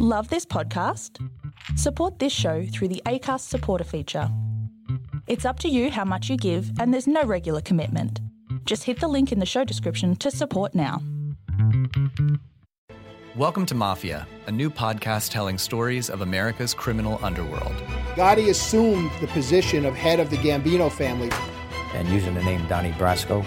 Love this podcast? Support this show through the ACAST supporter feature. It's up to you how much you give, and there's no regular commitment. Just hit the link in the show description to support now. Welcome to Mafia, a new podcast telling stories of America's criminal underworld. Gotti assumed the position of head of the Gambino family. And using the name Donnie Brasco,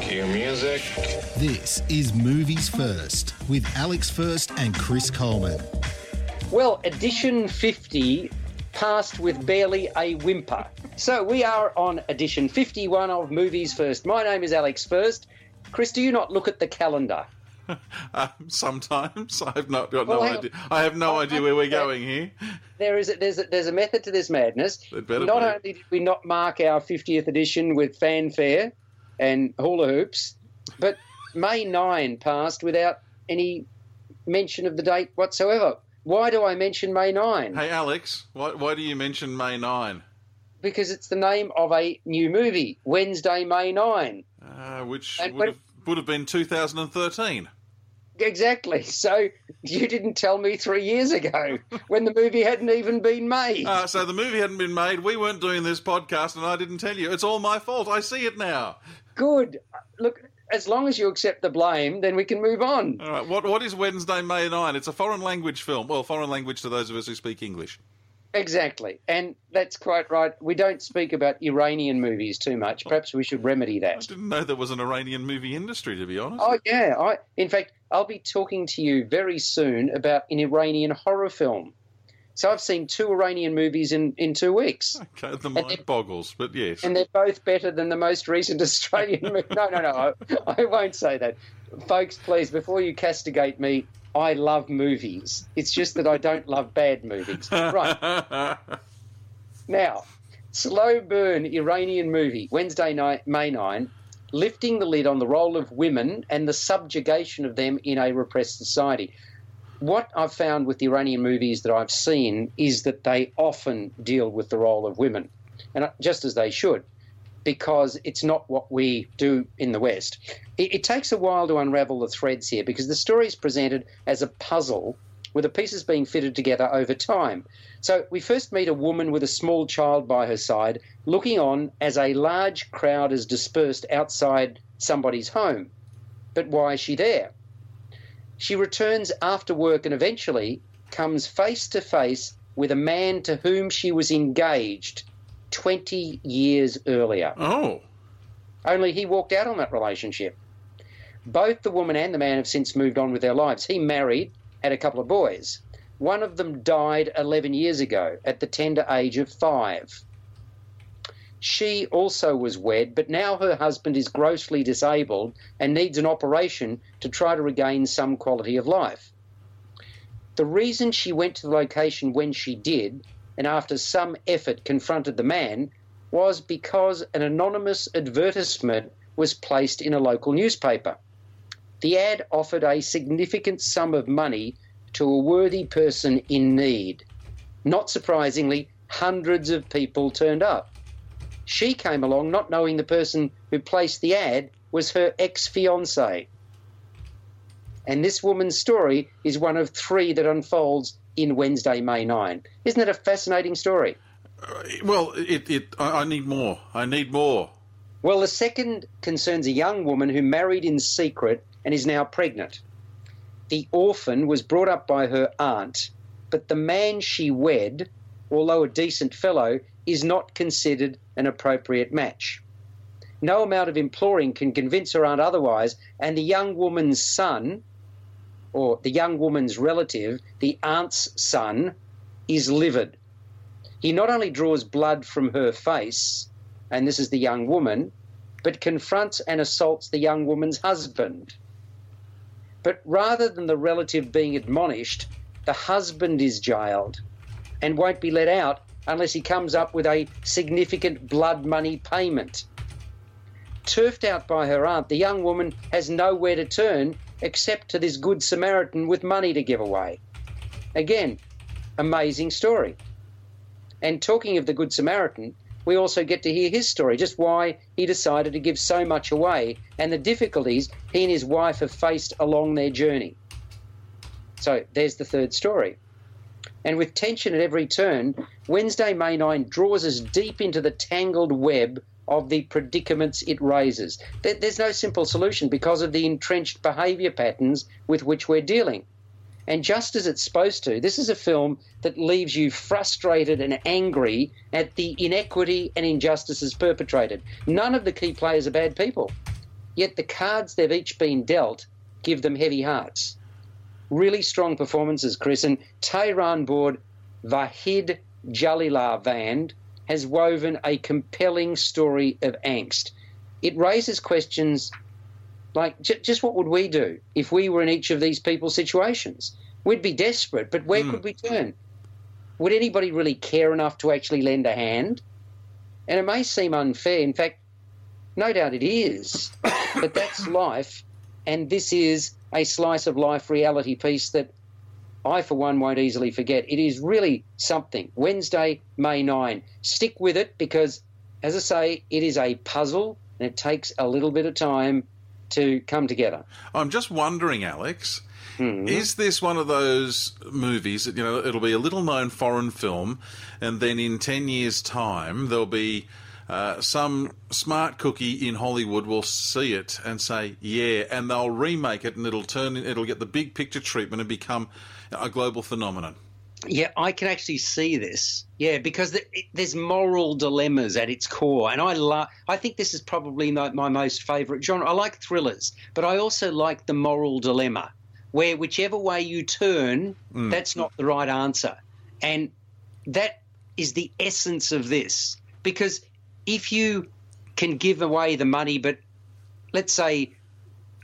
Cue music. This is Movies First with Alex First and Chris Coleman. Well, edition 50 passed with barely a whimper. So we are on edition 51 of Movies First. My name is Alex First. Chris, do you not look at the calendar? Um, sometimes I have not got Well, no hang on. idea. I have no Oh, idea where we're okay. going here. There is a, there's a, there's a method to this madness. Not be. only did we not mark our 50th edition with fanfare and hula hoops, but May 9 passed without any mention of the date whatsoever. Why do I mention May 9? Hey Alex, why, why do you mention May nine? Because it's the name of a new movie, Wednesday, May 9. Uh, which would have, would have been 2013. Exactly. So you didn't tell me three years ago when the movie hadn't even been made. Uh, so the movie hadn't been made. We weren't doing this podcast, and I didn't tell you. It's all my fault. I see it now. Good. Look, as long as you accept the blame, then we can move on. All right. What what is Wednesday, May nine? It's a foreign language film. Well, foreign language to those of us who speak English. Exactly. And that's quite right. We don't speak about Iranian movies too much. Perhaps we should remedy that. I didn't know there was an Iranian movie industry, to be honest. Oh, yeah. I, in fact, I'll be talking to you very soon about an Iranian horror film. So I've seen two Iranian movies in, in two weeks. Okay, the mind boggles, but yes. and they're both better than the most recent Australian movie. No, no, no, I, I won't say that. Folks, please, before you castigate me, I love movies. It's just that I don't love bad movies. Right. Now, slow burn Iranian movie, Wednesday night, May 9, lifting the lid on the role of women and the subjugation of them in a repressed society. What I've found with the Iranian movies that I've seen is that they often deal with the role of women, and just as they should, because it's not what we do in the West. It, it takes a while to unravel the threads here because the story is presented as a puzzle with the pieces being fitted together over time. So we first meet a woman with a small child by her side, looking on as a large crowd is dispersed outside somebody's home. But why is she there? She returns after work and eventually comes face to face with a man to whom she was engaged 20 years earlier. oh, Only he walked out on that relationship. Both the woman and the man have since moved on with their lives. He married, had a couple of boys. One of them died 11 years ago at the tender age of five. She also was wed, but now her husband is grossly disabled and needs an operation to try to regain some quality of life. The reason she went to the location when she did, and after some effort confronted the man, was because an anonymous advertisement was placed in a local newspaper. The ad offered a significant sum of money to a worthy person in need. Not surprisingly, hundreds of people turned up. She came along not knowing the person who placed the ad was her ex fiance. And this woman's story is one of three that unfolds in Wednesday, May 9. Isn't that a fascinating story? Uh, well, it, it. I, I need more. I need more. Well, the second concerns a young woman who married in secret and is now pregnant. The orphan was brought up by her aunt, but the man she wed, although a decent fellow, is not considered an appropriate match. No amount of imploring can convince her aunt otherwise, and the young woman's son, or the young woman's relative, the aunt's son, is livid. He not only draws blood from her face, and this is the young woman, but confronts and assaults the young woman's husband. But rather than the relative being admonished, the husband is jailed and won't be let out unless he comes up with a significant blood money payment. Turfed out by her aunt, the young woman has nowhere to turn except to this Good Samaritan with money to give away. Again, amazing story. And talking of the Good Samaritan, we also get to hear his story, just why he decided to give so much away and the difficulties he and his wife have faced along their journey. So there's the third story. And with tension at every turn, Wednesday, May 9 draws us deep into the tangled web of the predicaments it raises. There's no simple solution because of the entrenched behaviour patterns with which we're dealing. And just as it's supposed to, this is a film that leaves you frustrated and angry at the inequity and injustices perpetrated. None of the key players are bad people, yet the cards they've each been dealt give them heavy hearts. Really strong performances, Chris. And Tehran board Vahid Jalilvand has woven a compelling story of angst. It raises questions like, j- just what would we do if we were in each of these people's situations? We'd be desperate, but where hmm. could we turn? Would anybody really care enough to actually lend a hand? And it may seem unfair. In fact, no doubt it is. but that's life. And this is a slice of life reality piece that I, for one, won't easily forget. It is really something. Wednesday, May 9. Stick with it because, as I say, it is a puzzle and it takes a little bit of time to come together. I'm just wondering, Alex, is this one of those movies that, you know, it'll be a little known foreign film, and then in 10 years' time, there'll be uh, some smart cookie in Hollywood will see it and say, yeah, and they'll remake it and it'll turn, it'll get the big picture treatment and become a global phenomenon. Yeah, I can actually see this. Yeah, because th- it, there's moral dilemmas at its core, and I love. I think this is probably my, my most favourite genre. I like thrillers, but I also like the moral dilemma, where whichever way you turn, mm. that's not the right answer, and that is the essence of this. Because if you can give away the money, but let's say,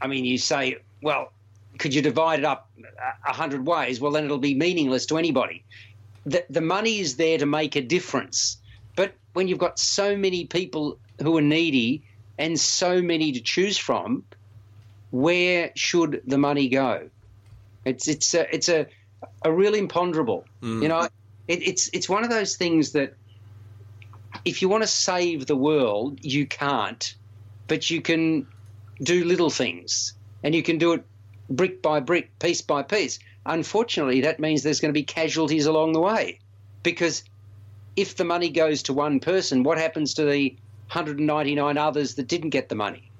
I mean, you say, well, could you divide it up a- hundred ways? Well, then it'll be meaningless to anybody. The, the money is there to make a difference. But when you've got so many people who are needy and so many to choose from, where should the money go? It's it's a, it's a a real imponderable. You know, it, it's it's one of those things that if you want to save the world, you can't, but you can do little things, and you can do it brick by brick, piece by piece. Unfortunately, that means there's going to be casualties along the way, because if the money goes to one person, what happens to the 199 others that didn't get the money?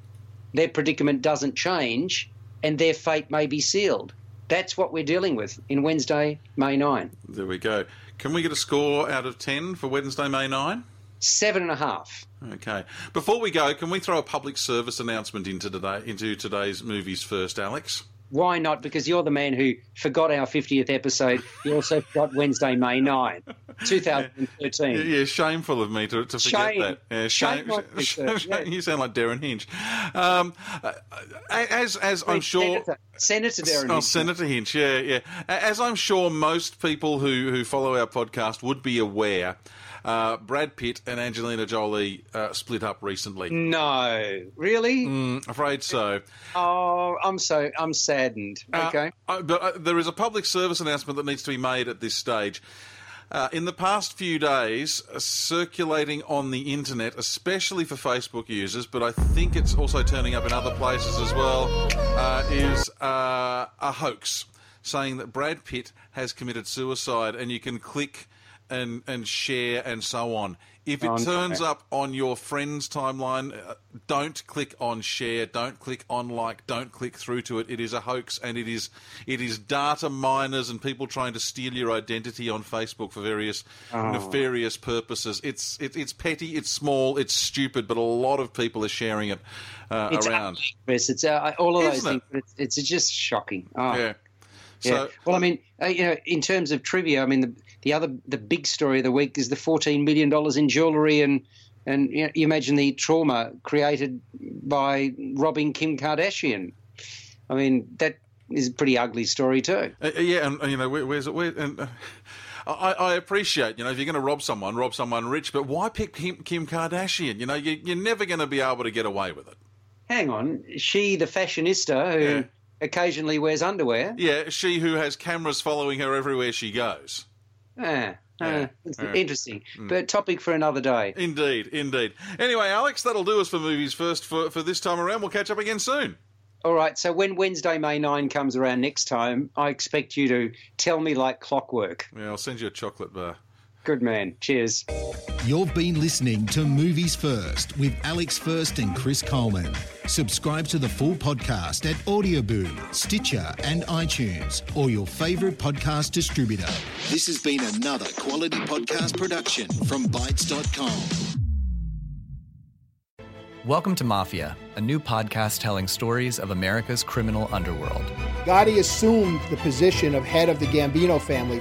Their predicament doesn't change, and their fate may be sealed. That's what we're dealing with in Wednesday, May 9. There we go. Can we get a score out of 10 for Wednesday, May 9? Seven and a half. Okay. Before we go, can we throw a public service announcement into today into today's movies first, Alex? Why not? Because you're the man who forgot our 50th episode. You also forgot Wednesday, May 9, 2013. Yeah, yeah, shameful of me to, to forget Shame. that. Yeah, Shame sir. Yeah. You sound like Derryn Hinch. Um, uh, as as I'm sure. Senator, Senator Derryn. Oh, Hinch. Senator Hinch, yeah, yeah. As I'm sure most people who, who follow our podcast would be aware, uh, Brad Pitt and Angelina Jolie uh, split up recently. No, really? Mm, afraid so. Oh, I'm so I'm saddened. Uh, Okay. uh, but uh, there is a public service announcement that needs to be made at this stage. Uh, in the past few days, uh, circulating on the internet, especially for Facebook users, but I think it's also turning up in other places as well, uh, is uh, a hoax saying that Brad Pitt has committed suicide, and you can click and and share and so on. If it Oh, no. turns up on your friend's timeline, uh, don't click on share, don't click on like, don't click through to it. It is a hoax, and it is it is data miners and people trying to steal your identity on Facebook for various Oh. nefarious purposes. It's it, it's petty, it's small, it's stupid, but a lot of people are sharing it uh, It's around. Chris. It's uh, all of those Isn't it? things. It's, it's just shocking. Oh. Yeah. Yeah. So well, I mean, uh, you know, in terms of trivia, I mean, the, the other the big story of the week is the fourteen million dollars in jewelry and and you, know, you imagine the trauma created by robbing Kim Kardashian. I mean, that is a pretty ugly story too. Uh, uh, yeah, and, and, you know, where, where's it? Where, and, uh, I, I appreciate, you know, if you're going to rob someone, rob someone rich, but why pick Kim, Kim Kardashian? You know, you, you're never going to be able to get away with it. Hang on, she the fashionista who Yeah. occasionally wears underwear. Yeah, she who has cameras following her everywhere she goes. Ah, ah, Yeah, yeah. interesting, Mm. but topic for another day. Indeed, indeed. Anyway, Alex, that'll do us for movies first for, for this time around. We'll catch up again soon. All right, so when Wednesday, May 9 comes around next time, I expect you to tell me like clockwork. Yeah, I'll send you a chocolate bar. Good man. Cheers. You've been listening to Movies First with Alex First and Chris Coleman. Subscribe to the full podcast at Audioboom, Stitcher, and iTunes, or your favourite podcast distributor. This has been another quality podcast production from Bytes.com. Welcome to Mafia, a new podcast telling stories of America's criminal underworld. Gotti assumed the position of head of the Gambino family.